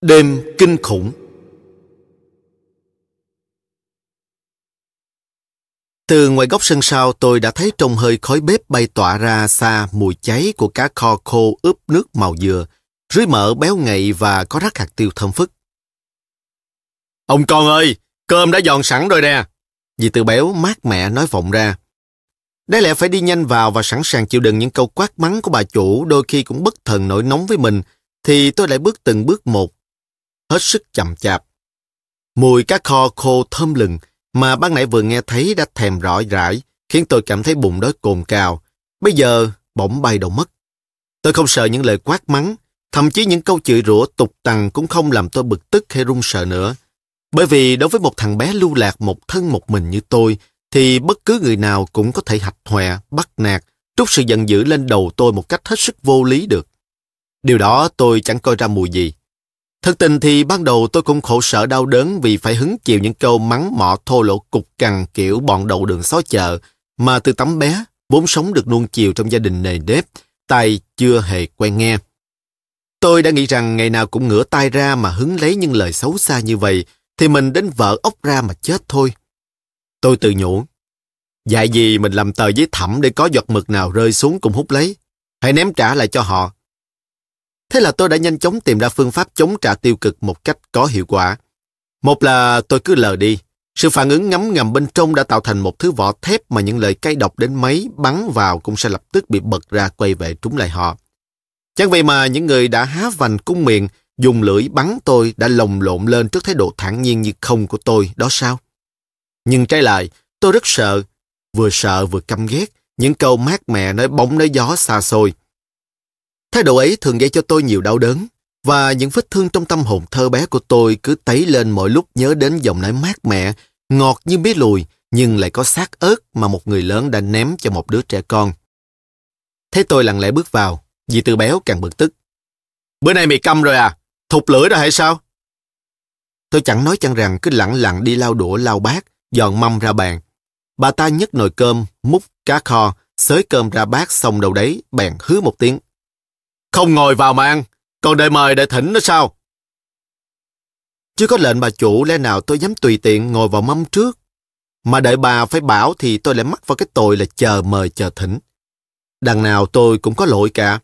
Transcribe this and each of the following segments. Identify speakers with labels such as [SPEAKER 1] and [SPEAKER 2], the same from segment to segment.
[SPEAKER 1] Đêm kinh khủng Từ ngoài góc sân sau tôi đã thấy trong hơi khói bếp bay tỏa ra xa mùi cháy của cá kho khô ướp nước màu dừa, rưới mỡ béo ngậy và có rắc hạt tiêu thơm phức. Ông con ơi, cơm đã dọn sẵn rồi nè. Dì tự Béo mát mẹ nói vọng ra. Đáng lẽ phải đi nhanh vào và sẵn sàng chịu đựng những câu quát mắng của bà chủ đôi khi cũng bất thần nổi nóng với mình, thì tôi lại bước từng bước một, hết sức chậm chạp. Mùi cá kho khô thơm lừng mà ban nãy vừa nghe thấy đã thèm rõ rãi, khiến tôi cảm thấy bụng đói cồn cào. Bây giờ bỗng bay đầu mất. Tôi không sợ những lời quát mắng, thậm chí những câu chửi rủa tục tằng cũng không làm tôi bực tức hay run sợ nữa. Bởi vì đối với một thằng bé lưu lạc một thân một mình như tôi, thì bất cứ người nào cũng có thể hạch hòe, bắt nạt, trút sự giận dữ lên đầu tôi một cách hết sức vô lý được. Điều đó tôi chẳng coi ra mùi gì. Thực tình thì ban đầu tôi cũng khổ sở đau đớn vì phải hứng chịu những câu mắng mọ thô lỗ cục cằn kiểu bọn đầu đường xó chợ mà từ tấm bé vốn sống được nuông chiều trong gia đình nề nếp, tay chưa hề quen nghe. Tôi đã nghĩ rằng ngày nào cũng ngửa tay ra mà hứng lấy những lời xấu xa như vậy thì mình đến vợ ốc ra mà chết thôi. Tôi tự nhủ, dạy gì mình làm tờ giấy thẩm để có giọt mực nào rơi xuống cũng hút lấy, hãy ném trả lại cho họ. Thế là tôi đã nhanh chóng tìm ra phương pháp chống trả tiêu cực một cách có hiệu quả. Một là tôi cứ lờ đi. Sự phản ứng ngấm ngầm bên trong đã tạo thành một thứ vỏ thép mà những lời cay độc đến mấy bắn vào cũng sẽ lập tức bị bật ra quay về trúng lại họ. Chẳng vậy mà những người đã há vành cung miệng dùng lưỡi bắn tôi đã lồng lộn lên trước thái độ thản nhiên như không của tôi, đó sao? Nhưng trái lại, tôi rất sợ, vừa sợ vừa căm ghét, những câu mát mẹ nói bóng nói gió xa xôi. Thái độ ấy thường gây cho tôi nhiều đau đớn, và những vết thương trong tâm hồn thơ bé của tôi cứ tấy lên mỗi lúc nhớ đến giọng nói mát mẹ, ngọt như mía lùi, nhưng lại có xác ớt mà một người lớn đã ném cho một đứa trẻ con. Thế tôi lặng lẽ bước vào, vì từ béo càng bực tức. Bữa nay mày câm rồi à? Thục lưỡi rồi hay sao? Tôi chẳng nói chăng rằng cứ lặng lặng đi lau đũa lau bát, dọn mâm ra bàn. Bà ta nhấc nồi cơm, múc cá kho, xới cơm ra bát xong đầu đấy, bèn hứ một tiếng. Không ngồi vào mà ăn, còn đợi mời đợi thỉnh nó sao? Chưa có lệnh bà chủ lẽ nào tôi dám tùy tiện ngồi vào mâm trước. Mà đợi bà phải bảo thì tôi lại mắc vào cái tội là chờ mời chờ thỉnh. Đằng nào tôi cũng có lỗi cả.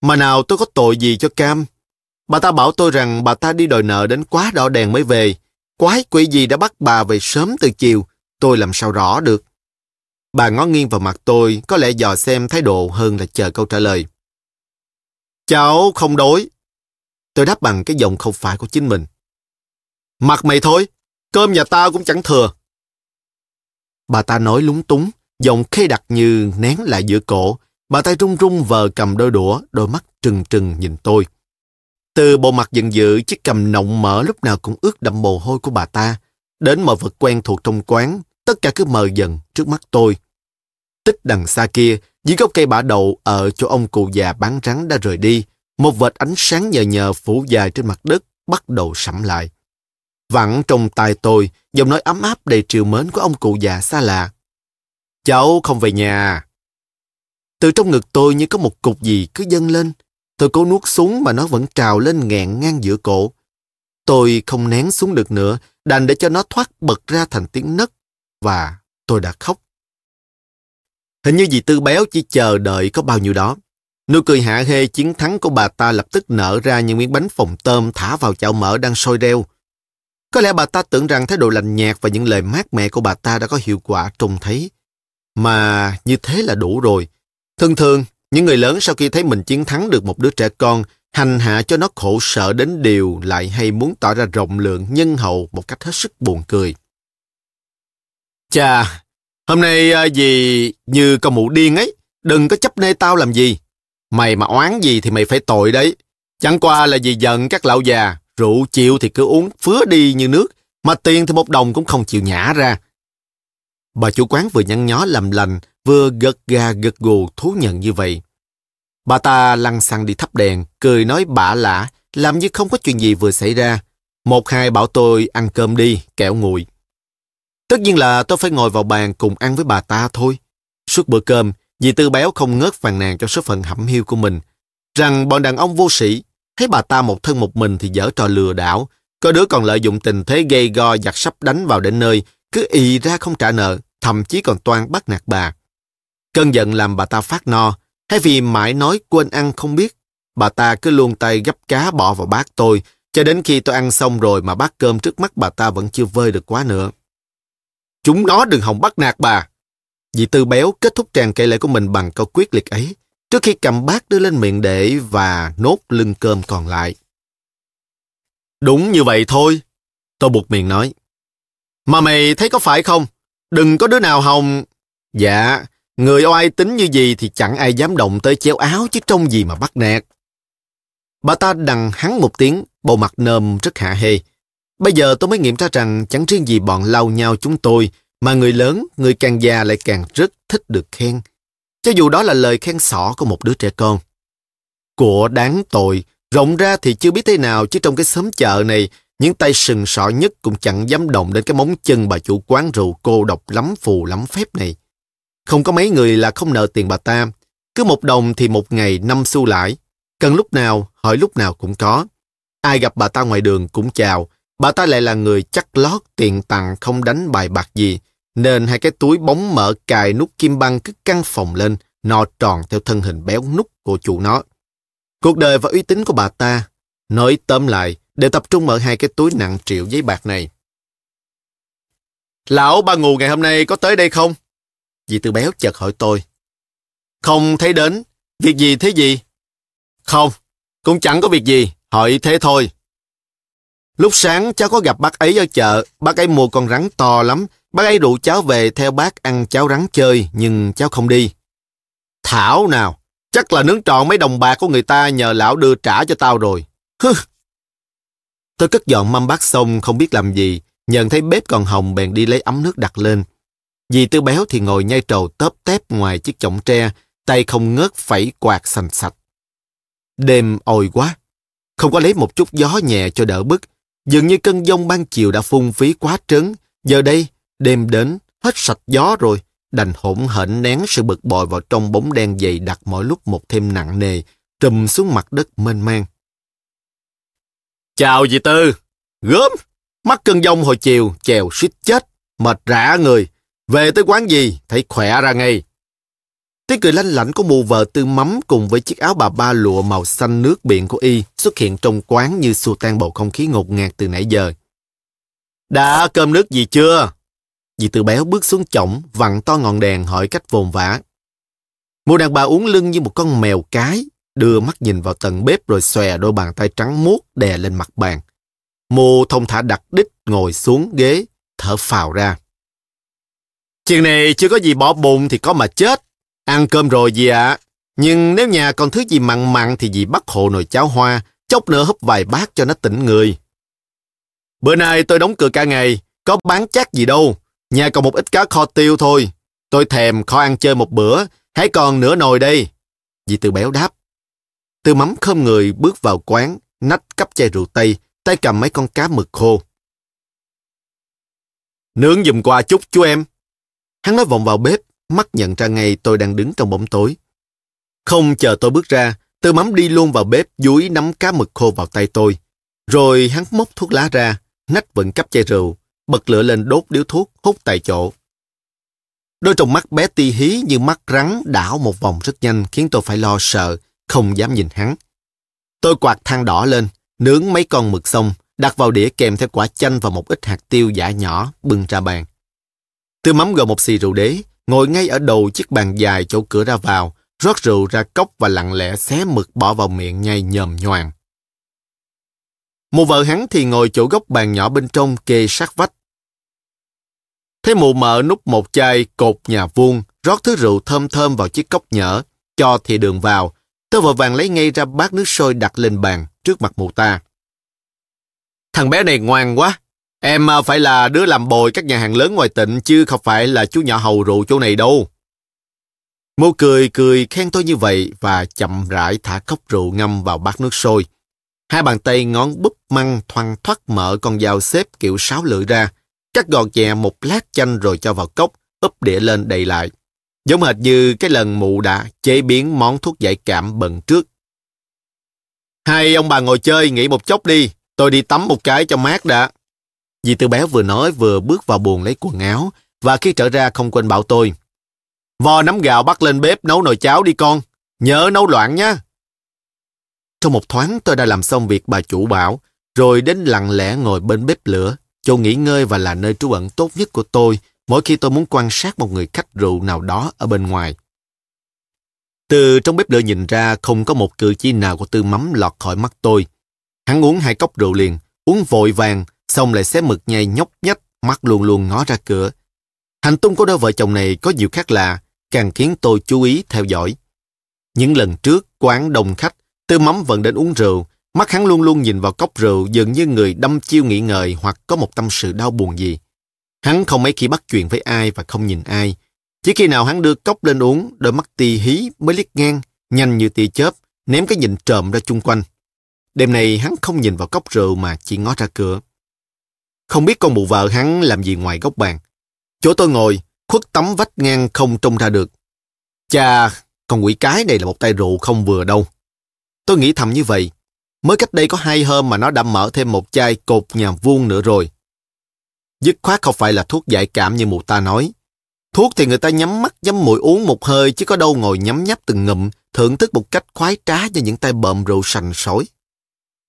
[SPEAKER 1] Mà nào tôi có tội gì cho cam. Bà ta bảo tôi rằng bà ta đi đòi nợ đến quá đỏ đèn mới về. Quái quỷ gì đã bắt bà về sớm từ chiều. Tôi làm sao rõ được. Bà ngó nghiêng vào mặt tôi, có lẽ dò xem thái độ hơn là chờ câu trả lời. Cháu không đối. Tôi đáp bằng cái giọng không phải của chính mình. Mặt mày thôi, cơm nhà tao cũng chẳng thừa. Bà ta nói lúng túng, giọng khê đặc như nén lại giữa cổ. Bà tay run run vờ cầm đôi đũa, đôi mắt trừng trừng nhìn tôi. Từ bộ mặt giận dữ, chiếc cầm nọng mở lúc nào cũng ướt đậm mồ hôi của bà ta. Đến mọi vật quen thuộc trong quán, tất cả cứ mờ dần trước mắt tôi. Tích đằng xa kia, dưới gốc cây bả đậu ở chỗ ông cụ già bán rắn đã rời đi, một vệt ánh sáng nhờ nhờ phủ dài trên mặt đất bắt đầu sẫm lại. vẫn trong tai tôi, giọng nói ấm áp đầy triều mến của ông cụ già xa lạ. Cháu không về nhà. Từ trong ngực tôi như có một cục gì cứ dâng lên. Tôi cố nuốt xuống mà nó vẫn trào lên ngẹn ngang giữa cổ. Tôi không nén xuống được nữa, đành để cho nó thoát bật ra thành tiếng nấc. Và tôi đã khóc. Hình như dì Tư Béo chỉ chờ đợi có bao nhiêu đó. Nụ cười hạ hê chiến thắng của bà ta lập tức nở ra những miếng bánh phồng tôm thả vào chảo mỡ đang sôi reo. Có lẽ bà ta tưởng rằng thái độ lạnh nhạt và những lời mát mẻ của bà ta đã có hiệu quả trông thấy. Mà như thế là đủ rồi. Thường thường, những người lớn sau khi thấy mình chiến thắng được một đứa trẻ con, hành hạ cho nó khổ sở đến điều lại hay muốn tỏ ra rộng lượng, nhân hậu một cách hết sức buồn cười. Chà, hôm nay à, gì như con mụ điên ấy, đừng có chấp nê tao làm gì. Mày mà oán gì thì mày phải tội đấy. Chẳng qua là vì giận các lão già, rượu chịu thì cứ uống phứa đi như nước, mà tiền thì một đồng cũng không chịu nhả ra. Bà chủ quán vừa nhăn nhó làm lành, vừa gật gà gật gù thú nhận như vậy. Bà ta lăn xăng đi thắp đèn, cười nói bả lả, làm như không có chuyện gì vừa xảy ra. Một hai bảo tôi ăn cơm đi, kẹo nguội. Tất nhiên là tôi phải ngồi vào bàn cùng ăn với bà ta thôi. Suốt bữa cơm, dì Tư Béo không ngớt phàn nàn cho số phận hẩm hiu của mình, rằng bọn đàn ông vô sĩ, Thấy bà ta một thân một mình thì dở trò lừa đảo. Có đứa còn lợi dụng tình thế gây go giặc sắp đánh vào đến nơi, cứ ì ra không trả nợ, thậm chí còn toan bắt nạt bà. Cơn giận làm bà ta phát no, hay vì mãi nói quên ăn không biết. Bà ta cứ luôn tay gấp cá bỏ vào bát tôi, cho đến khi tôi ăn xong rồi mà bát cơm trước mắt bà ta vẫn chưa vơi được quá nữa. Chúng nó đừng hòng bắt nạt bà. Dì Tư Béo kết thúc tràng kể lễ của mình bằng câu quyết liệt ấy, trước khi cầm bát đưa lên miệng để và nốt lưng cơm còn lại. Đúng như vậy thôi, tôi buộc miệng nói. Mà mày thấy có phải không? Đừng có đứa nào hồng... Dạ, người oai tính như gì thì chẳng ai dám động tới chéo áo chứ trông gì mà bắt nạt. Bà ta đằng hắn một tiếng, bầu mặt nơm rất hạ hê. Bây giờ tôi mới nghiệm ra rằng chẳng riêng gì bọn lau nhau chúng tôi, mà người lớn, người càng già lại càng rất thích được khen. Cho dù đó là lời khen sỏ của một đứa trẻ con. Của đáng tội, rộng ra thì chưa biết thế nào chứ trong cái xóm chợ này, những tay sừng sọ nhất cũng chẳng dám động đến cái móng chân bà chủ quán rượu cô độc lắm phù lắm phép này. Không có mấy người là không nợ tiền bà ta. Cứ một đồng thì một ngày năm xu lãi. Cần lúc nào, hỏi lúc nào cũng có. Ai gặp bà ta ngoài đường cũng chào. Bà ta lại là người chắc lót tiền tặng không đánh bài bạc gì. Nên hai cái túi bóng mở cài nút kim băng cứ căng phòng lên, no tròn theo thân hình béo nút của chủ nó. Cuộc đời và uy tín của bà ta, nói tóm lại, đều tập trung ở hai cái túi nặng triệu giấy bạc này. Lão ba ngù ngày hôm nay có tới đây không? Dì Tư Béo chợt hỏi tôi. Không thấy đến. Việc gì thế gì? Không, cũng chẳng có việc gì. Hỏi thế thôi. Lúc sáng cháu có gặp bác ấy ở chợ. Bác ấy mua con rắn to lắm. Bác ấy rủ cháu về theo bác ăn cháo rắn chơi, nhưng cháu không đi. Thảo nào, chắc là nướng tròn mấy đồng bạc của người ta nhờ lão đưa trả cho tao rồi. Hừ. Tôi cất dọn mâm bát xong không biết làm gì, nhận thấy bếp còn hồng bèn đi lấy ấm nước đặt lên. Dì Tư Béo thì ngồi nhai trầu tớp tép ngoài chiếc chõng tre, tay không ngớt phẩy quạt sành sạch. Đêm oi quá, không có lấy một chút gió nhẹ cho đỡ bức. Dường như cơn giông ban chiều đã phung phí quá trớn. Giờ đây, đêm đến, hết sạch gió rồi, đành hỗn hển nén sự bực bội vào trong bóng đen dày đặc mỗi lúc một thêm nặng nề, trùm xuống mặt đất mênh mang. Chào dì Tư, gớm, mắt cơn giông hồi chiều, chèo suýt chết, mệt rã người, về tới quán gì, thấy khỏe ra ngay. Tiếng cười lanh lảnh của mù vợ tư mắm cùng với chiếc áo bà ba lụa màu xanh nước biển của y xuất hiện trong quán như xua tan bầu không khí ngột ngạt từ nãy giờ. Đã cơm nước gì chưa? Dì Tư Béo bước xuống chổng, vặn to ngọn đèn hỏi cách vồn vã. Mụ đàn bà uống lưng như một con mèo cái, đưa mắt nhìn vào tầng bếp rồi xòe đôi bàn tay trắng muốt đè lên mặt bàn. Mù thông thả đặt đích ngồi xuống ghế, thở phào ra. Chuyện này chưa có gì bỏ bụng thì có mà chết. Ăn cơm rồi gì ạ? Nhưng nếu nhà còn thứ gì mặn mặn thì dì bắt hộ nồi cháo hoa, chốc nữa húp vài bát cho nó tỉnh người. Bữa nay tôi đóng cửa cả ngày, có bán chắc gì đâu. Nhà còn một ít cá kho tiêu thôi. Tôi thèm kho ăn chơi một bữa, hãy còn nửa nồi đây. Dì từ Béo đáp. Tư mắm khom người bước vào quán, nách cắp chai rượu tây, tay cầm mấy con cá mực khô. Nướng giùm qua chút chú em. Hắn nói vọng vào bếp, mắt nhận ra ngay tôi đang đứng trong bóng tối. Không chờ tôi bước ra, Tư mắm đi luôn vào bếp dúi nắm cá mực khô vào tay tôi. Rồi hắn móc thuốc lá ra, nách vẫn cắp chai rượu, bật lửa lên đốt điếu thuốc, hút tại chỗ. Đôi trong mắt bé ti hí như mắt rắn đảo một vòng rất nhanh khiến tôi phải lo sợ, không dám nhìn hắn. Tôi quạt than đỏ lên, nướng mấy con mực xong, đặt vào đĩa kèm theo quả chanh và một ít hạt tiêu giả nhỏ, bưng ra bàn. Tư mắm gọi một xì rượu đế, ngồi ngay ở đầu chiếc bàn dài chỗ cửa ra vào, rót rượu ra cốc và lặng lẽ xé mực bỏ vào miệng nhai nhòm nhoàng. Một vợ hắn thì ngồi chỗ góc bàn nhỏ bên trong kê sát vách. Thấy mụ mợ nút một chai cột nhà vuông, rót thứ rượu thơm thơm vào chiếc cốc nhở, cho thì đường vào. Tôi vội vàng lấy ngay ra bát nước sôi đặt lên bàn, trước mặt mụ ta. Thằng bé này ngoan quá, Em à, phải là đứa làm bồi các nhà hàng lớn ngoài tỉnh chứ không phải là chú nhỏ hầu rượu chỗ này đâu. Mô cười cười khen tôi như vậy và chậm rãi thả cốc rượu ngâm vào bát nước sôi. Hai bàn tay ngón búp măng thoăn thoắt mở con dao xếp kiểu sáo lưỡi ra, cắt gọt nhẹ một lát chanh rồi cho vào cốc, úp đĩa lên đầy lại. Giống hệt như cái lần mụ đã chế biến món thuốc giải cảm bận trước. Hai ông bà ngồi chơi, nghỉ một chốc đi. Tôi đi tắm một cái cho mát đã. Dì Tư bé vừa nói vừa bước vào buồng lấy quần áo và khi trở ra không quên bảo tôi. Vò nắm gạo bắt lên bếp nấu nồi cháo đi con. Nhớ nấu loạn nhé. Trong một thoáng tôi đã làm xong việc bà chủ bảo, rồi đến lặng lẽ ngồi bên bếp lửa, chỗ nghỉ ngơi và là nơi trú ẩn tốt nhất của tôi mỗi khi tôi muốn quan sát một người khách rượu nào đó ở bên ngoài. Từ trong bếp lửa nhìn ra không có một cử chỉ nào của tư mắm lọt khỏi mắt tôi. Hắn uống hai cốc rượu liền, uống vội vàng, xong lại xé mực nhai nhóc nhách, mắt luôn luôn ngó ra cửa. Hành tung của đôi vợ chồng này có nhiều khác lạ, càng khiến tôi chú ý theo dõi. Những lần trước, quán đông khách, tư mắm vẫn đến uống rượu, mắt hắn luôn luôn nhìn vào cốc rượu dường như người đâm chiêu nghĩ ngợi hoặc có một tâm sự đau buồn gì. Hắn không mấy khi bắt chuyện với ai và không nhìn ai. Chỉ khi nào hắn đưa cốc lên uống, đôi mắt tì hí mới liếc ngang, nhanh như tia chớp, ném cái nhìn trộm ra chung quanh. Đêm này hắn không nhìn vào cốc rượu mà chỉ ngó ra cửa. Không biết con mụ vợ hắn làm gì ngoài góc bàn. Chỗ tôi ngồi, khuất tấm vách ngang không trông ra được. Chà, con quỷ cái này là một tay rượu không vừa đâu. Tôi nghĩ thầm như vậy. Mới cách đây có hai hôm mà nó đã mở thêm một chai cột nhà vuông nữa rồi. Dứt khoát không phải là thuốc giải cảm như mụ ta nói. Thuốc thì người ta nhắm mắt nhắm mũi uống một hơi chứ có đâu ngồi nhắm nháp từng ngụm, thưởng thức một cách khoái trá như những tay bợm rượu sành sỏi.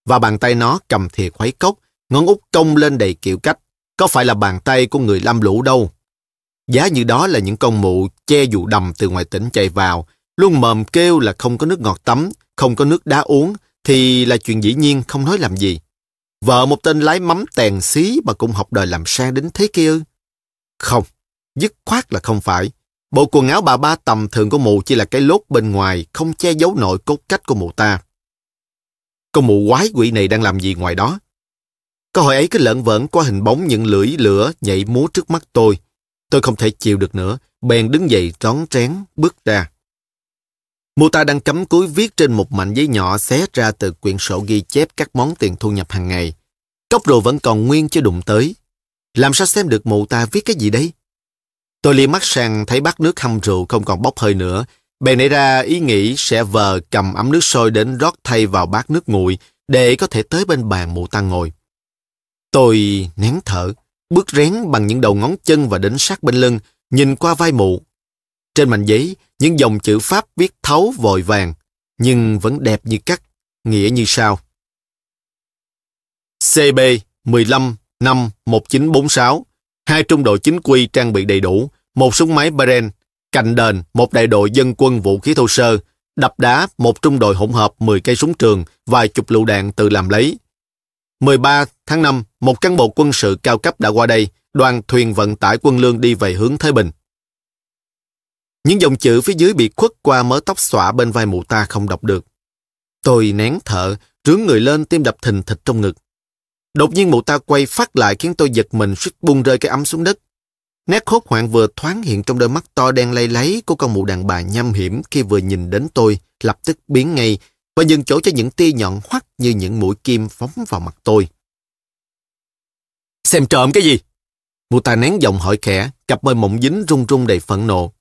[SPEAKER 1] Và bàn tay nó cầm thìa khuấy cốc, ngón út cong lên đầy kiểu cách. Có phải là bàn tay của người lam lũ đâu. Giá như đó là những con mụ che dù đầm từ ngoài tỉnh chạy vào, luôn mồm kêu là không có nước ngọt tắm, không có nước đá uống, thì là chuyện dĩ nhiên không nói làm gì. Vợ một tên lái mắm tèn xí mà cũng học đời làm sang đến thế kia ư? Không, dứt khoát là không phải. Bộ quần áo bà ba tầm thường của mụ chỉ là cái lốt bên ngoài, không che giấu nội cốt cách của mụ ta. Con mụ quái quỷ này đang làm gì ngoài đó? Câu hỏi ấy cứ lợn vợn qua hình bóng những lưỡi lửa nhảy múa trước mắt tôi. Tôi không thể chịu được nữa, bèn đứng dậy trón trén, bước ra. Mụ ta đang cắm cúi viết trên một mảnh giấy nhỏ xé ra từ quyển sổ ghi chép các món tiền thu nhập hàng ngày. Cốc rượu vẫn còn nguyên chưa đụng tới. Làm sao xem được mụ ta viết cái gì đấy? Tôi liếc mắt sang thấy bát nước hâm rượu không còn bốc hơi nữa. Bèn nảy ra ý nghĩ sẽ vờ cầm ấm nước sôi đến rót thay vào bát nước nguội để có thể tới bên bàn mụ ta ngồi. Tôi nén thở, bước rén bằng những đầu ngón chân và đến sát bên lưng, nhìn qua vai mụ. Trên mảnh giấy, những dòng chữ Pháp viết thấu vội vàng, nhưng vẫn đẹp như cắt, nghĩa như sau. CB 15 năm 1946, hai trung đội chính quy trang bị đầy đủ, một súng máy Beren, cạnh đền một đại đội dân quân vũ khí thô sơ, đập đá một trung đội hỗn hợp 10 cây súng trường, vài chục lựu đạn tự làm lấy. 13 tháng 5, một cán bộ quân sự cao cấp đã qua đây, đoàn thuyền vận tải quân lương đi về hướng Thái Bình. Những dòng chữ phía dưới bị khuất qua mớ tóc xõa bên vai mụ ta không đọc được. Tôi nén thở, trướng người lên tim đập thình thịch trong ngực. Đột nhiên mụ ta quay phát lại khiến tôi giật mình suýt buông rơi cái ấm xuống đất. Nét hốt hoảng vừa thoáng hiện trong đôi mắt to đen lay lấy của con mụ đàn bà nham hiểm khi vừa nhìn đến tôi, lập tức biến ngay và dừng chỗ cho những tia nhọn hoắt như những mũi kim phóng vào mặt tôi. Xem trộm cái gì? Mụ ta nén giọng hỏi khẽ, cặp môi mộng dính run run đầy phẫn nộ.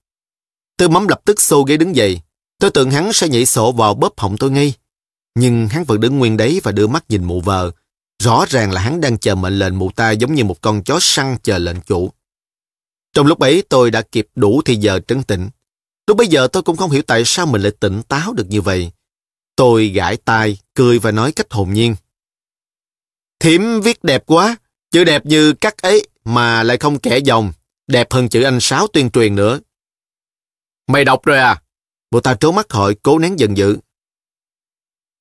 [SPEAKER 1] Tư mắm lập tức xô ghế đứng dậy. Tôi tưởng hắn sẽ nhảy sổ vào bóp họng tôi ngay. Nhưng hắn vẫn đứng nguyên đấy và đưa mắt nhìn mụ vợ. Rõ ràng là hắn đang chờ mệnh lệnh mụ ta giống như một con chó săn chờ lệnh chủ. Trong lúc ấy tôi đã kịp đủ thì giờ trấn tĩnh. Lúc bây giờ tôi cũng không hiểu tại sao mình lại tỉnh táo được như vậy. Tôi gãi tai, cười và nói cách hồn nhiên. Thiểm viết đẹp quá, chữ đẹp như cắt ấy mà lại không kẻ dòng, đẹp hơn chữ anh Sáu tuyên truyền nữa. Mày đọc rồi à? Bộ ta trố mắt hỏi, cố nén giận dữ.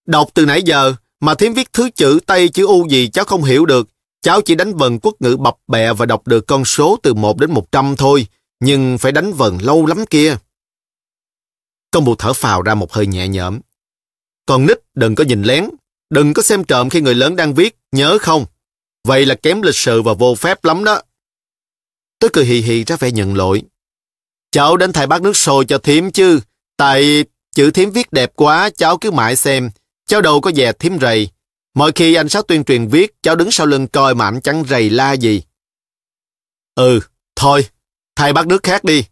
[SPEAKER 1] Đọc từ nãy giờ, mà thím viết thứ chữ Tây chữ U gì cháu không hiểu được. Cháu chỉ đánh vần quốc ngữ bập bẹ và đọc được con số từ 1 đến 100 thôi, nhưng phải đánh vần lâu lắm kia. công bộ thở phào ra một hơi nhẹ nhõm. Còn nít đừng có nhìn lén, đừng có xem trộm khi người lớn đang viết, nhớ không? Vậy là kém lịch sự và vô phép lắm đó. Tôi cười hì hì ra vẻ nhận lỗi. Cháu đến thầy bát nước sôi cho thím chứ. Tại chữ thím viết đẹp quá, cháu cứ mãi xem. Cháu đâu có dè thím rầy. Mọi khi anh Sáu tuyên truyền viết, cháu đứng sau lưng coi mà anh chẳng rầy la gì. Ừ, thôi, thay bát nước khác đi.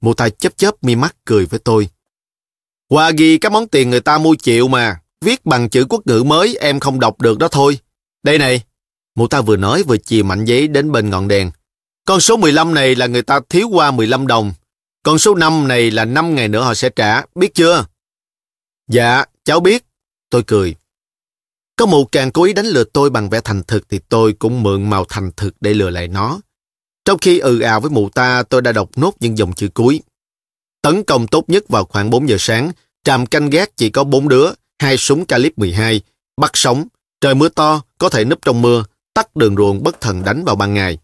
[SPEAKER 1] Mụ tài chớp chớp mi mắt cười với tôi. Qua ghi các món tiền người ta mua chịu mà, viết bằng chữ quốc ngữ mới em không đọc được đó thôi. Đây này, mụ ta vừa nói vừa chìa mạnh giấy đến bên ngọn đèn. Con số 15 này là người ta thiếu qua 15 đồng. Con số 5 này là 5 ngày nữa họ sẽ trả, biết chưa? Dạ, cháu biết. Tôi cười. Có mụ càng cố ý đánh lừa tôi bằng vẻ thành thực thì tôi cũng mượn màu thành thực để lừa lại nó. Trong khi ừ ào với mụ ta, tôi đã đọc nốt những dòng chữ cuối. Tấn công tốt nhất vào khoảng 4 giờ sáng, trạm canh gác chỉ có 4 đứa, hai súng calip 12, bắt sống, trời mưa to, có thể núp trong mưa, tắt đường ruộng bất thần đánh vào ban ngày.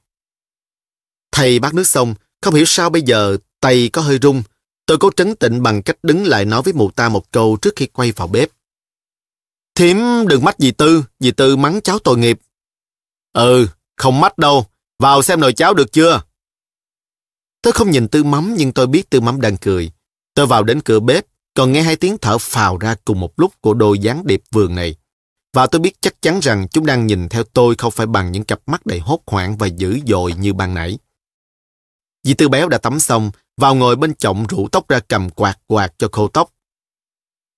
[SPEAKER 1] Thầy bát nước xong, không hiểu sao bây giờ tay có hơi rung. Tôi cố trấn tịnh bằng cách đứng lại nói với mụ ta một câu trước khi quay vào bếp. Thiếm đừng mách dì Tư, dì Tư mắng cháu tội nghiệp. Ừ, không mách đâu, vào xem nồi cháo được chưa? Tôi không nhìn Tư Mắm nhưng tôi biết Tư Mắm đang cười. Tôi vào đến cửa bếp, còn nghe hai tiếng thở phào ra cùng một lúc của đôi gián điệp vườn này. Và tôi biết chắc chắn rằng chúng đang nhìn theo tôi không phải bằng những cặp mắt đầy hốt hoảng và dữ dội như ban nãy. Dì Tư Béo đã tắm xong, vào ngồi bên chồng rủ tóc ra cầm quạt quạt cho khô tóc.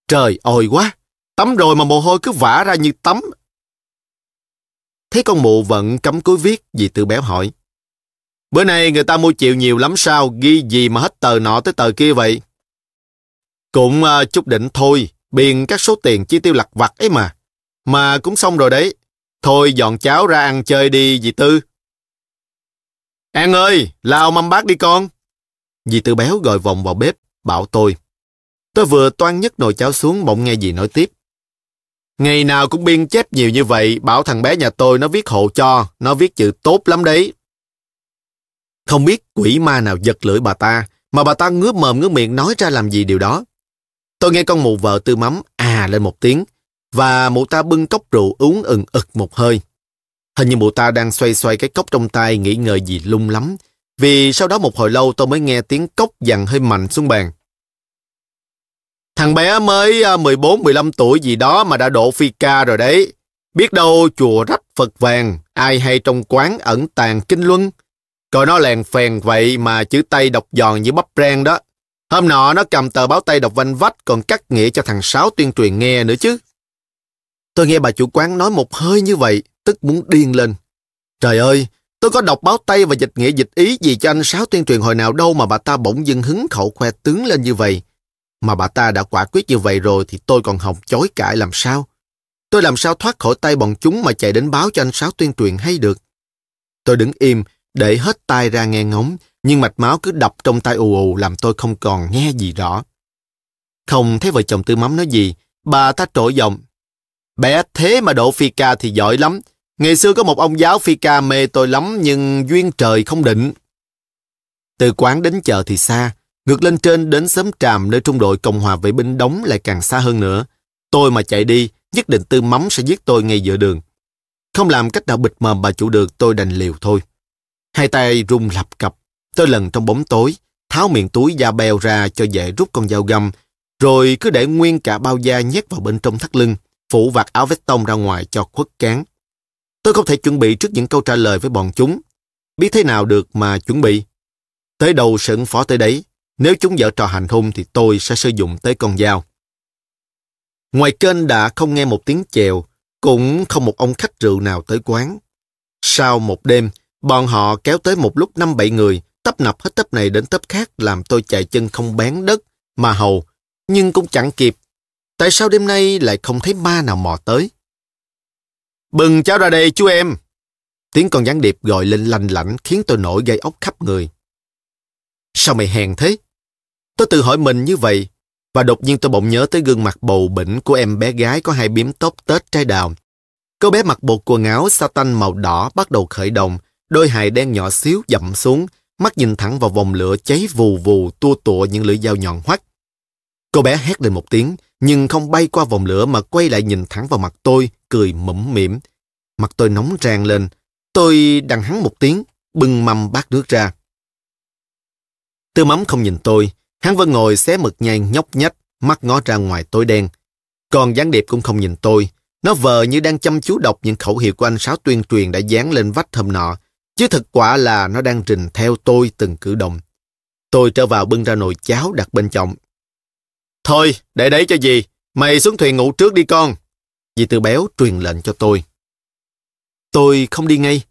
[SPEAKER 1] Trời ơi quá! Tắm rồi mà mồ hôi cứ vã ra như tắm. Thấy con mụ vẫn cắm cúi viết, dì Tư Béo hỏi. Bữa nay người ta mua chịu nhiều lắm sao, ghi gì mà hết tờ nọ tới tờ kia vậy? Cũng uh, chút định thôi, biền các số tiền chi tiêu lặt vặt ấy mà. Mà cũng xong rồi đấy. Thôi dọn cháo ra ăn chơi đi, dì Tư. An ơi, lao mâm bát đi con. Dì Tư Béo gọi vòng vào bếp, bảo tôi. Tôi vừa toan nhấc nồi cháo xuống bỗng nghe dì nói tiếp. Ngày nào cũng biên chép nhiều như vậy, bảo thằng bé nhà tôi nó viết hộ cho, nó viết chữ tốt lắm đấy. Không biết quỷ ma nào giật lưỡi bà ta, mà bà ta ngước mồm ngước miệng nói ra làm gì điều đó. Tôi nghe con mụ vợ tư mắm à lên một tiếng, và mụ ta bưng cốc rượu uống ừng ực một hơi. Hình như mụ ta đang xoay xoay cái cốc trong tay nghĩ ngợi gì lung lắm, vì sau đó một hồi lâu tôi mới nghe tiếng cốc dằn hơi mạnh xuống bàn. Thằng bé mới à, 14-15 tuổi gì đó mà đã độ phi ca rồi đấy. Biết đâu chùa rách Phật vàng, ai hay trong quán ẩn tàng kinh luân. Coi nó lèn phèn vậy mà chữ tay đọc giòn như bắp rang đó. Hôm nọ nó cầm tờ báo tay đọc vanh vách còn cắt nghĩa cho thằng Sáu tuyên truyền nghe nữa chứ. Tôi nghe bà chủ quán nói một hơi như vậy, tức muốn điên lên. Trời ơi, tôi có đọc báo tay và dịch nghĩa dịch ý gì cho anh Sáu tuyên truyền hồi nào đâu mà bà ta bỗng dưng hứng khẩu khoe tướng lên như vậy. Mà bà ta đã quả quyết như vậy rồi thì tôi còn hòng chối cãi làm sao? Tôi làm sao thoát khỏi tay bọn chúng mà chạy đến báo cho anh Sáu tuyên truyền hay được? Tôi đứng im, để hết tai ra nghe ngóng, nhưng mạch máu cứ đập trong tai ù ù làm tôi không còn nghe gì rõ. Không thấy vợ chồng tư mắm nói gì, bà ta trội giọng. Bé thế mà độ phi ca thì giỏi lắm. Ngày xưa có một ông giáo phi ca mê tôi lắm nhưng duyên trời không định. Từ quán đến chợ thì xa, ngược lên trên đến xóm tràm nơi trung đội Cộng hòa vệ binh đóng lại càng xa hơn nữa. Tôi mà chạy đi, nhất định tư mắm sẽ giết tôi ngay giữa đường. Không làm cách nào bịt mầm bà chủ được tôi đành liều thôi. Hai tay rung lập cập, tôi lần trong bóng tối, tháo miệng túi da bèo ra cho dễ rút con dao găm, rồi cứ để nguyên cả bao da nhét vào bên trong thắt lưng, phủ vạt áo vest tông ra ngoài cho khuất cán. Tôi không thể chuẩn bị trước những câu trả lời với bọn chúng. Biết thế nào được mà chuẩn bị. Tới đâu ứng phó tới đấy. Nếu chúng dở trò hành hung thì tôi sẽ sử dụng tới con dao. Ngoài kênh đã không nghe một tiếng chèo, cũng không một ông khách rượu nào tới quán. Sau một đêm, bọn họ kéo tới một lúc năm bảy người, tấp nập hết tấp này đến tấp khác làm tôi chạy chân không bén đất, mà hầu, nhưng cũng chẳng kịp. Tại sao đêm nay lại không thấy ma nào mò tới? Bừng cháu ra đây chú em! Tiếng con gián điệp gọi lên lành lảnh khiến tôi nổi gây ốc khắp người. Sao mày hèn thế? Tôi tự hỏi mình như vậy, và đột nhiên tôi bỗng nhớ tới gương mặt bầu bỉnh của em bé gái có hai biếm tóc tết trái đào. Cô bé mặc bộ quần áo sa tanh màu đỏ bắt đầu khởi động, đôi hài đen nhỏ xíu dậm xuống, mắt nhìn thẳng vào vòng lửa cháy vù vù tua tụa những lưỡi dao nhọn hoắt. Cô bé hét lên một tiếng, nhưng không bay qua vòng lửa mà quay lại nhìn thẳng vào mặt tôi, cười mẫm mỉm. Mặt tôi nóng rang lên. Tôi đằng hắn một tiếng, bưng mâm bát nước ra. Tư mắm không nhìn tôi, hắn vẫn ngồi xé mực nhai nhóc nhách, mắt ngó ra ngoài tối đen. Còn gián điệp cũng không nhìn tôi. Nó vờ như đang chăm chú đọc những khẩu hiệu của anh Sáu tuyên truyền đã dán lên vách hôm nọ, chứ thực quả là nó đang rình theo tôi từng cử động. Tôi trở vào bưng ra nồi cháo đặt bên trọng. Thôi, để đấy cho gì, Mày xuống thuyền ngủ trước đi con. Dì Tư Béo truyền lệnh cho tôi. Tôi không đi ngay.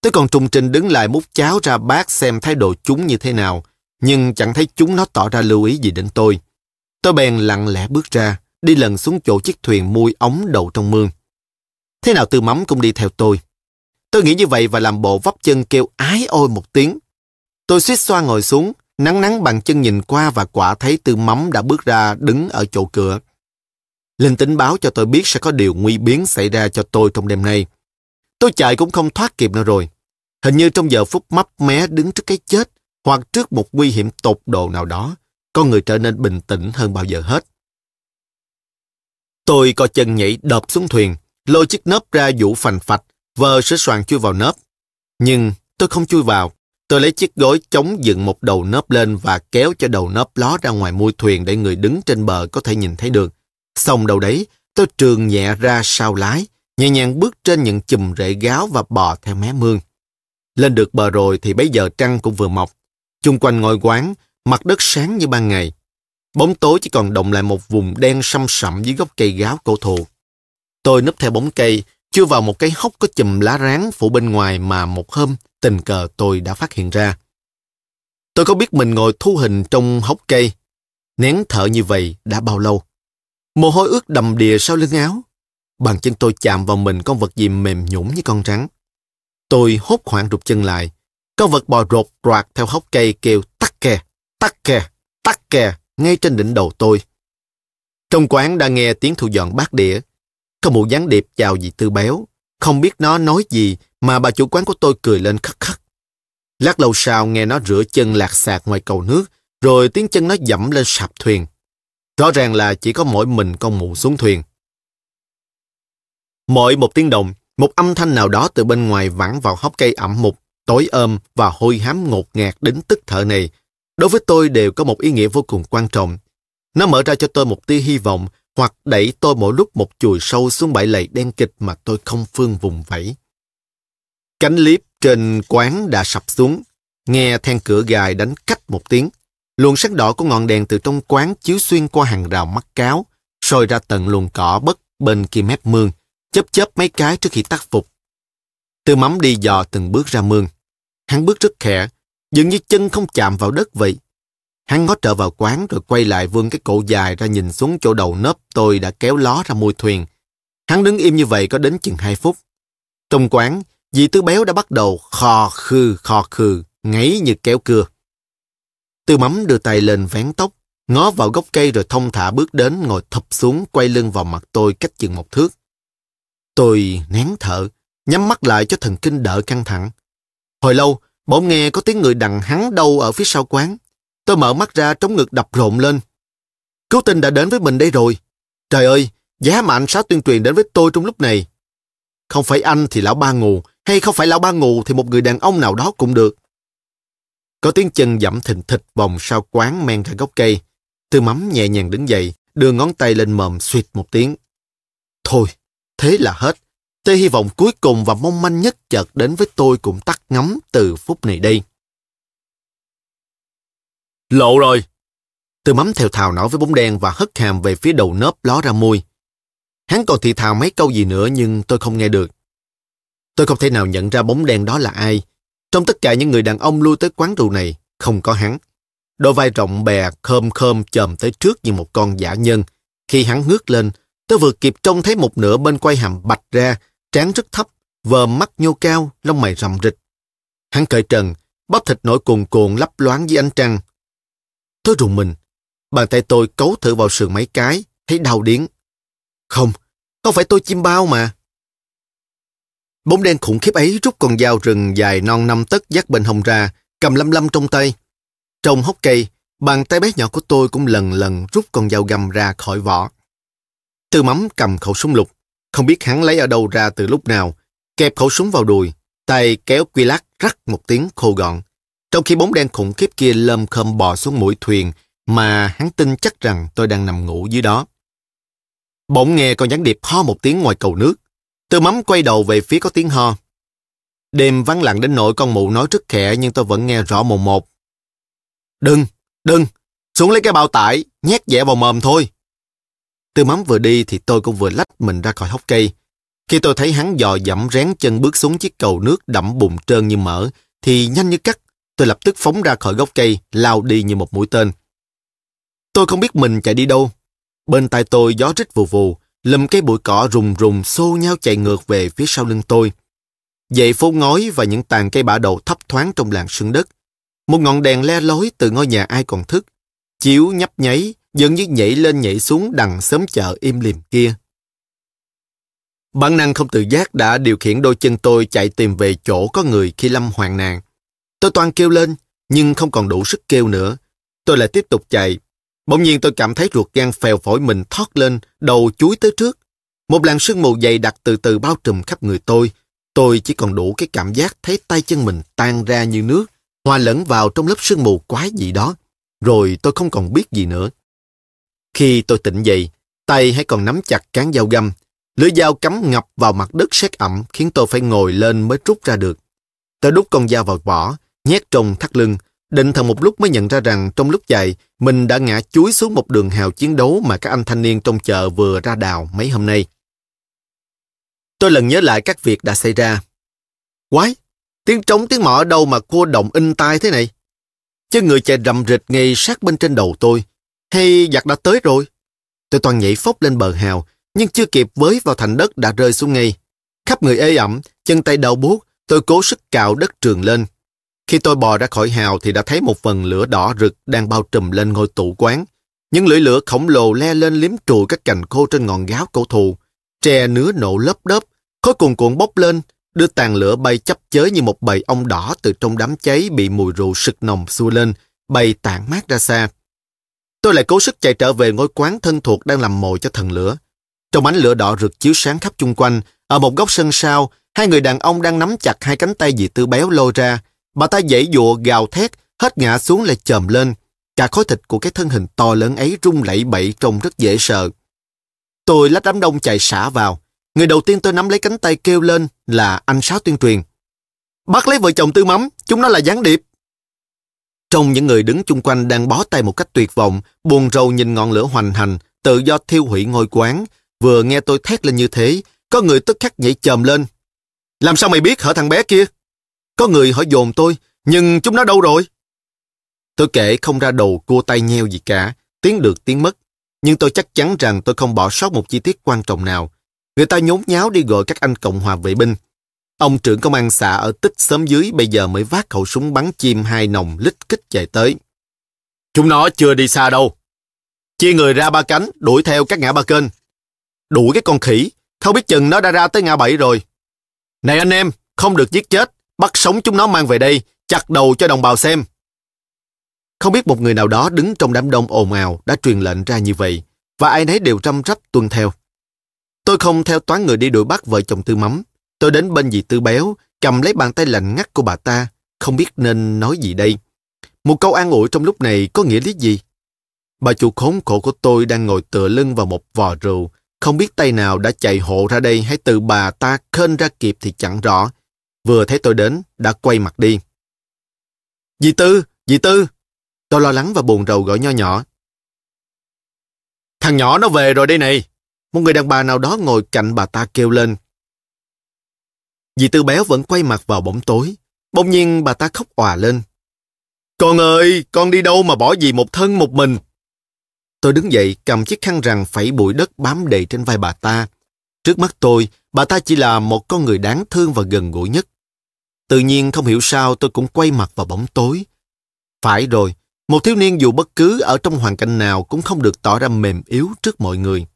[SPEAKER 1] Tôi còn trùng trình đứng lại múc cháo ra bát xem thái độ chúng như thế nào, nhưng chẳng thấy chúng nó tỏ ra lưu ý gì đến tôi. Tôi bèn lặng lẽ bước ra, đi lần xuống chỗ chiếc thuyền mui ống đầu trong mương. Thế nào tư mắm cũng đi theo tôi. Tôi nghĩ như vậy và làm bộ vấp chân kêu ái ôi một tiếng. Tôi suýt xoa ngồi xuống, nắng nắng bằng chân nhìn qua và quả thấy tư mắm đã bước ra đứng ở chỗ cửa. Linh tính báo cho tôi biết sẽ có điều nguy biến xảy ra cho tôi trong đêm nay. Tôi chạy cũng không thoát kịp nữa rồi. Hình như trong giờ phút mấp mé đứng trước cái chết hoặc trước một nguy hiểm tột độ nào đó, con người trở nên bình tĩnh hơn bao giờ hết. Tôi co chân nhảy đập xuống thuyền, lôi chiếc nớp ra vũ phành phạch, vờ sửa soạn chui vào nớp. Nhưng tôi không chui vào. Tôi lấy chiếc gối chống dựng một đầu nớp lên và kéo cho đầu nớp ló ra ngoài mui thuyền để người đứng trên bờ có thể nhìn thấy được. Xong đầu đấy, tôi trường nhẹ ra sau lái, nhẹ nhàng bước trên những chùm rễ gáo và bò theo mé mương. Lên được bờ rồi thì bây giờ trăng cũng vừa mọc. Chung quanh ngôi quán, mặt đất sáng như ban ngày. Bóng tối chỉ còn động lại một vùng đen xăm sậm dưới gốc cây gáo cổ thụ. Tôi núp theo bóng cây, chưa vào một cái hốc có chùm lá rán phủ bên ngoài mà một hôm tình cờ tôi đã phát hiện ra. Tôi có biết mình ngồi thu hình trong hốc cây, nén thở như vậy đã bao lâu. Mồ hôi ướt đầm đìa sau lưng áo. Bàn chân tôi chạm vào mình con vật gì mềm nhũn như con rắn. Tôi hốt hoảng rụt chân lại. Con vật bò rột roạt theo hốc cây kêu tắc kè, tắc kè, tắc kè ngay trên đỉnh đầu tôi. Trong quán đã nghe tiếng thu dọn bát đĩa. Có một gián điệp chào dì Tư Béo. Không biết nó nói gì mà bà chủ quán của tôi cười lên khắc khắc. Lát lâu sau nghe nó rửa chân lạc sạc ngoài cầu nước, rồi tiếng chân nó dẫm lên sạp thuyền. Rõ ràng là chỉ có mỗi mình con mụ xuống thuyền. Mỗi một tiếng đồng, một âm thanh nào đó từ bên ngoài vẳng vào hốc cây ẩm mục, tối ôm và hôi hám ngột ngạt đến tức thở này, đối với tôi đều có một ý nghĩa vô cùng quan trọng. Nó mở ra cho tôi một tia hy vọng hoặc đẩy tôi mỗi lúc một chùi sâu xuống bãi lầy đen kịch mà tôi không phương vùng vẫy. Cánh liếp trên quán đã sập xuống, nghe then cửa gài đánh cách một tiếng. Luồng sáng đỏ của ngọn đèn từ trong quán chiếu xuyên qua hàng rào mắt cáo, soi ra tận luồng cỏ bất bên kia mép mương, chớp chớp mấy cái trước khi tắt phục. Tư mắm đi dò từng bước ra mương. Hắn bước rất khẽ, dường như chân không chạm vào đất vậy. Hắn ngó trở vào quán rồi quay lại vươn cái cổ dài ra nhìn xuống chỗ đầu nớp tôi đã kéo ló ra môi thuyền. Hắn đứng im như vậy có đến chừng hai phút. Trong quán, dì Tư Béo đã bắt đầu khò khư khò khư, ngáy như kéo cưa. Tư mắm đưa tay lên vén tóc, ngó vào gốc cây rồi thông thả bước đến ngồi thập xuống quay lưng vào mặt tôi cách chừng một thước. Tôi nén thở, nhắm mắt lại cho thần kinh đỡ căng thẳng. Hồi lâu, bỗng nghe có tiếng người đằng hắn đâu ở phía sau quán. Tôi mở mắt ra trống ngực đập rộn lên. Cứu tinh đã đến với mình đây rồi. Trời ơi, giá mà anh sát tuyên truyền đến với tôi trong lúc này. Không phải anh thì lão ba ngù, hay không phải lão ba ngù thì một người đàn ông nào đó cũng được. Có tiếng chân dẫm thình thịch vòng sau quán men ra gốc cây. Tư mắm nhẹ nhàng đứng dậy, đưa ngón tay lên mồm suyệt một tiếng. Thôi, thế là hết. Tê hy vọng cuối cùng và mong manh nhất chợt đến với tôi cũng tắt ngấm từ phút này đây. Lộ rồi! tôi mắm theo thào nói với bóng đen và hất hàm về phía đầu nớp ló ra môi. Hắn còn thì thào mấy câu gì nữa nhưng tôi không nghe được. Tôi không thể nào nhận ra bóng đen đó là ai. Trong tất cả những người đàn ông lui tới quán rượu này, không có hắn. Đôi vai rộng bè khơm khơm chồm tới trước như một con giả nhân. Khi hắn ngước lên, tôi vừa kịp trông thấy một nửa bên quay hàm bạch ra, trán rất thấp, vờ mắt nhô cao, lông mày rậm rịch. Hắn cởi trần, bắp thịt nổi cuồn cuộn lấp loáng dưới ánh trăng. Tôi rùng mình. Bàn tay tôi cấu thử vào sườn mấy cái, thấy đau điếng. Không, không phải tôi chim bao mà. Bóng đen khủng khiếp ấy rút con dao rừng dài non năm tấc dắt bên hông ra, cầm lâm lâm trong tay. Trong hốc cây, bàn tay bé nhỏ của tôi cũng lần lần rút con dao găm ra khỏi vỏ. Tư mắm cầm khẩu súng lục, không biết hắn lấy ở đâu ra từ lúc nào, kẹp khẩu súng vào đùi, tay kéo quy lát rắc một tiếng khô gọn. Trong khi bóng đen khủng khiếp kia lơm khơm bò xuống mũi thuyền mà hắn tin chắc rằng tôi đang nằm ngủ dưới đó. Bỗng nghe con gián điệp ho một tiếng ngoài cầu nước. Tôi mắm quay đầu về phía có tiếng ho. Đêm vắng lặng đến nỗi con mụ nói rất khẽ nhưng tôi vẫn nghe rõ mồm một. Đừng, đừng, xuống lấy cái bao tải, nhét dẻ vào mồm thôi. Tư mắm vừa đi thì tôi cũng vừa lách mình ra khỏi hốc cây. Khi tôi thấy hắn dò dẫm rén chân bước xuống chiếc cầu nước đẫm bùn trơn như mỡ, thì nhanh như cắt, tôi lập tức phóng ra khỏi gốc cây, lao đi như một mũi tên. Tôi không biết mình chạy đi đâu. Bên tai tôi gió rít vù vù, lùm cây bụi cỏ rùng rùng xô nhau chạy ngược về phía sau lưng tôi. Dậy phố ngói và những tàn cây bả đầu thấp thoáng trong làng sương đất. Một ngọn đèn le lối từ ngôi nhà ai còn thức. Chiếu nhấp nháy, dường như nhảy lên nhảy xuống đằng sớm chợ im lìm kia. Bản năng không tự giác đã điều khiển đôi chân tôi chạy tìm về chỗ có người khi lâm hoàng nạn. Tôi toan kêu lên, nhưng không còn đủ sức kêu nữa. Tôi lại tiếp tục chạy. Bỗng nhiên tôi cảm thấy ruột gan phèo phổi mình thoát lên, đầu chuối tới trước. Một làn sương mù dày đặc từ từ bao trùm khắp người tôi. Tôi chỉ còn đủ cái cảm giác thấy tay chân mình tan ra như nước, hòa lẫn vào trong lớp sương mù quái gì đó. Rồi tôi không còn biết gì nữa. Khi tôi tỉnh dậy, tay hãy còn nắm chặt cán dao găm. Lưỡi dao cắm ngập vào mặt đất sét ẩm khiến tôi phải ngồi lên mới rút ra được. Tôi đút con dao vào vỏ, nhét trong thắt lưng, định thần một lúc mới nhận ra rằng trong lúc chạy, mình đã ngã chuối xuống một đường hào chiến đấu mà các anh thanh niên trong chợ vừa ra đào mấy hôm nay. Tôi lần nhớ lại các việc đã xảy ra. Quái, tiếng trống tiếng mỏ ở đâu mà cua động in tai thế này? Chứ người chạy rầm rịch ngay sát bên trên đầu tôi. Hay giặc đã tới rồi? Tôi toàn nhảy phốc lên bờ hào, nhưng chưa kịp với vào thành đất đã rơi xuống ngay. Khắp người ê ẩm, chân tay đau buốt, tôi cố sức cạo đất trường lên. Khi tôi bò ra khỏi hào thì đã thấy một phần lửa đỏ rực đang bao trùm lên ngôi tủ quán. Những lưỡi lửa khổng lồ le lên liếm trùi các cành khô trên ngọn gáo cổ thụ. Tre nứa nổ lấp đớp, khói cuồn cuộn bốc lên, đưa tàn lửa bay chấp chới như một bầy ong đỏ từ trong đám cháy bị mùi rượu sực nồng xua lên, bay tản mát ra xa. Tôi lại cố sức chạy trở về ngôi quán thân thuộc đang làm mồi cho thần lửa. Trong ánh lửa đỏ rực chiếu sáng khắp chung quanh, ở một góc sân sau, hai người đàn ông đang nắm chặt hai cánh tay dì tư béo lôi ra. Bà ta dãy dụa gào thét, hết ngã xuống lại chồm lên. Cả khối thịt của cái thân hình to lớn ấy rung lẩy bẩy trông rất dễ sợ. Tôi lách đám đông chạy xả vào. Người đầu tiên tôi nắm lấy cánh tay kêu lên là anh Sáu tuyên truyền. Bắt lấy vợ chồng tư mắm, chúng nó là gián điệp. Trong những người đứng chung quanh đang bó tay một cách tuyệt vọng, buồn rầu nhìn ngọn lửa hoành hành, tự do thiêu hủy ngôi quán. Vừa nghe tôi thét lên như thế, có người tức khắc nhảy chồm lên. Làm sao mày biết hở thằng bé kia? Có người hỏi dồn tôi, nhưng chúng nó đâu rồi? Tôi kể không ra đầu cua tay nheo gì cả, tiếng được tiếng mất. Nhưng tôi chắc chắn rằng tôi không bỏ sót một chi tiết quan trọng nào. Người ta nhốn nháo đi gọi các anh Cộng hòa vệ binh. Ông trưởng công an xã ở tích xóm dưới bây giờ mới vác khẩu súng bắn chim hai nòng lít kích chạy tới. Chúng nó chưa đi xa đâu. Chia người ra ba cánh, đuổi theo các ngã ba kênh. Đuổi cái con khỉ, không biết chừng nó đã ra tới ngã bảy rồi. Này anh em, không được giết chết, bắt sống chúng nó mang về đây, chặt đầu cho đồng bào xem. Không biết một người nào đó đứng trong đám đông ồn ào đã truyền lệnh ra như vậy, và ai nấy đều răm rắp tuân theo. Tôi không theo toán người đi đuổi bắt vợ chồng tư mắm. Tôi đến bên dì tư béo, cầm lấy bàn tay lạnh ngắt của bà ta, không biết nên nói gì đây. Một câu an ủi trong lúc này có nghĩa lý gì? Bà chủ khốn khổ của tôi đang ngồi tựa lưng vào một vò rượu, không biết tay nào đã chạy hộ ra đây hay từ bà ta khênh ra kịp thì chẳng rõ. Vừa thấy tôi đến, đã quay mặt đi. Dì Tư, dì Tư. Tôi lo lắng và buồn rầu gọi nho nhỏ. Thằng nhỏ nó về rồi đây này. Một người đàn bà nào đó ngồi cạnh bà ta kêu lên. Dì Tư béo vẫn quay mặt vào bóng tối. Bỗng nhiên bà ta khóc òa lên. Con ơi, con đi đâu mà bỏ dì một thân một mình? Tôi đứng dậy cầm chiếc khăn rằng phẩy bụi đất bám đầy trên vai bà ta. Trước mắt tôi, bà ta chỉ là một con người đáng thương và gần gũi nhất. Tự nhiên không hiểu sao tôi cũng quay mặt vào bóng tối. Phải rồi, một thiếu niên dù bất cứ ở trong hoàn cảnh nào cũng không được tỏ ra mềm yếu trước mọi người.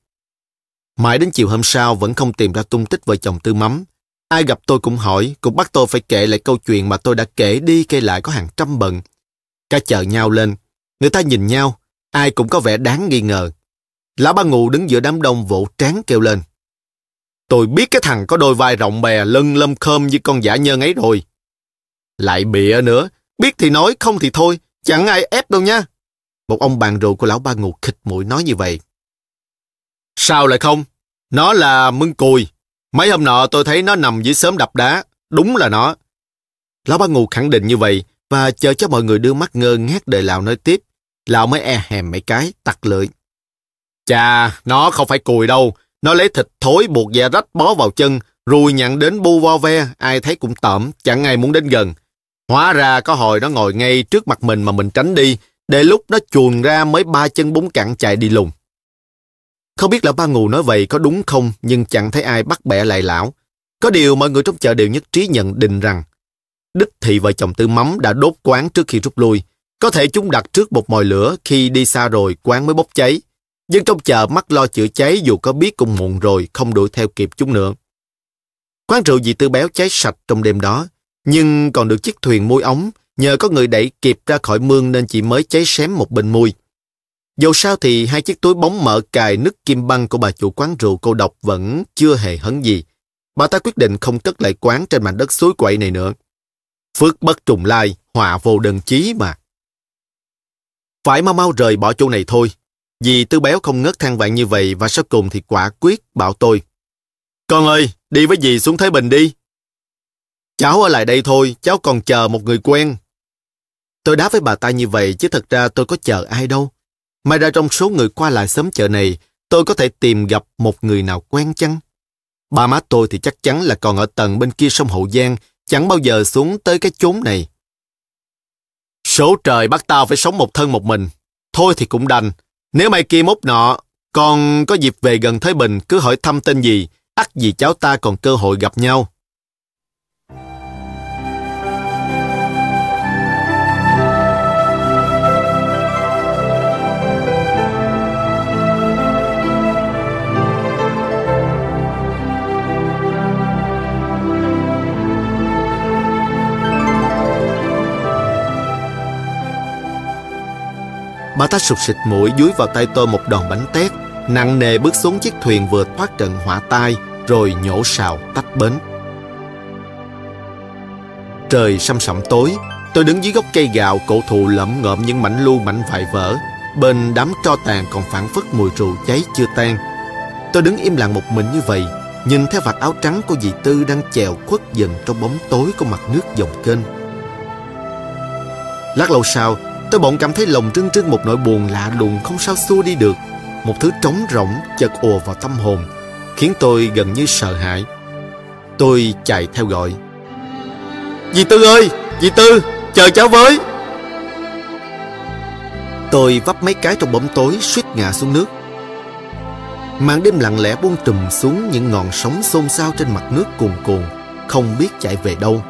[SPEAKER 1] Mãi đến chiều hôm sau vẫn không tìm ra tung tích vợ chồng tư mắm. Ai gặp tôi cũng hỏi, cũng bắt tôi phải kể lại câu chuyện mà tôi đã kể đi kể lại có hàng trăm bận. Cả chợ nhau lên, người ta nhìn nhau, ai cũng có vẻ đáng nghi ngờ. Lão ba ngụ đứng giữa đám đông vỗ trán kêu lên. Tôi biết cái thằng có đôi vai rộng bè lân lâm khơm như con giả nhân ấy rồi. Lại bịa nữa, biết thì nói, không thì thôi, chẳng ai ép đâu nha. Một ông bạn rượu của lão ba ngụ khịch mũi nói như vậy. Sao lại không? Nó là mưng cùi. Mấy hôm nọ tôi thấy nó nằm dưới sớm đập đá. Đúng là nó. Lão ba ngù khẳng định như vậy và chờ cho mọi người đưa mắt ngơ ngác đợi lão nói tiếp. Lão mới e hèm mấy cái, tặc lưỡi. Chà, nó không phải cùi đâu. Nó lấy thịt thối buộc da rách bó vào chân, rồi nhặn đến bu vo ve, ai thấy cũng tẩm, chẳng ai muốn đến gần. Hóa ra có hồi nó ngồi ngay trước mặt mình mà mình tránh đi, để lúc nó chuồn ra mới ba chân bốn cẳng chạy đi lùng. Không biết là ba ngù nói vậy có đúng không, nhưng chẳng thấy ai bắt bẻ lại lão. Có điều mọi người trong chợ đều nhất trí nhận định rằng Đích thị vợ chồng Tư Mắm đã đốt quán trước khi rút lui. Có thể chúng đặt trước một mồi lửa khi đi xa rồi quán mới bốc cháy. Dân trong chợ mắc lo chữa cháy dù có biết cũng muộn rồi không đuổi theo kịp chúng nữa. Quán rượu dì Tư Béo cháy sạch trong đêm đó, nhưng còn được chiếc thuyền môi ống nhờ có người đẩy kịp ra khỏi mương nên chỉ mới cháy xém một bên môi. Dù sao thì hai chiếc túi bóng mở cài nứt kim băng của bà chủ quán rượu cô độc vẫn chưa hề hấn gì. Bà ta quyết định không cất lại quán trên mảnh đất suối quậy này nữa. Phước bất trùng lai, họa vô đơn chí mà. Phải mau mau rời bỏ chỗ này thôi. Vì tư béo không ngớt than vạn như vậy và sau cùng thì quả quyết bảo tôi. Con ơi, đi với dì xuống Thái Bình đi. Cháu ở lại đây thôi, cháu còn chờ một người quen. Tôi đáp với bà ta như vậy chứ thật ra tôi có chờ ai đâu. May ra trong số người qua lại sớm chợ này, tôi có thể tìm gặp một người nào quen chăng? Ba má tôi thì chắc chắn là còn ở tầng bên kia sông Hậu Giang, chẳng bao giờ xuống tới cái chốn này. Số trời bắt tao phải sống một thân một mình. Thôi thì cũng đành. Nếu mai kia mốt nọ, còn có dịp về gần Thái Bình cứ hỏi thăm tên gì, ắt gì cháu ta còn cơ hội gặp nhau. Bà ta sụt sịt mũi dúi vào tay tôi một đòn bánh tét, nặng nề bước xuống chiếc thuyền vừa thoát trận hỏa tai, rồi nhổ sào tách bến. Trời săm sẩm tối, tôi đứng dưới gốc cây gạo cổ thụ lẫm ngợm những mảnh lu mảnh vải vỡ. Bên đám tro tàn còn phản phất mùi rượu cháy chưa tan. Tôi đứng im lặng một mình như vậy, nhìn theo vạt áo trắng của dì Tư đang chèo khuất dần trong bóng tối của mặt nước dòng kênh. Lát lâu sau, Tôi bỗng cảm thấy lòng trưng trưng một nỗi buồn lạ lùng không sao xua đi được. Một thứ trống rỗng chợt ùa vào tâm hồn, khiến tôi gần như sợ hãi. Tôi chạy theo gọi. Dì Tư ơi! Dì Tư! Chờ cháu với! Tôi vấp mấy cái trong bóng tối suýt ngã xuống nước. Màn đêm lặng lẽ buông trùm xuống những ngọn sóng xôn xao trên mặt nước cuồn cuồn, không biết chạy về đâu.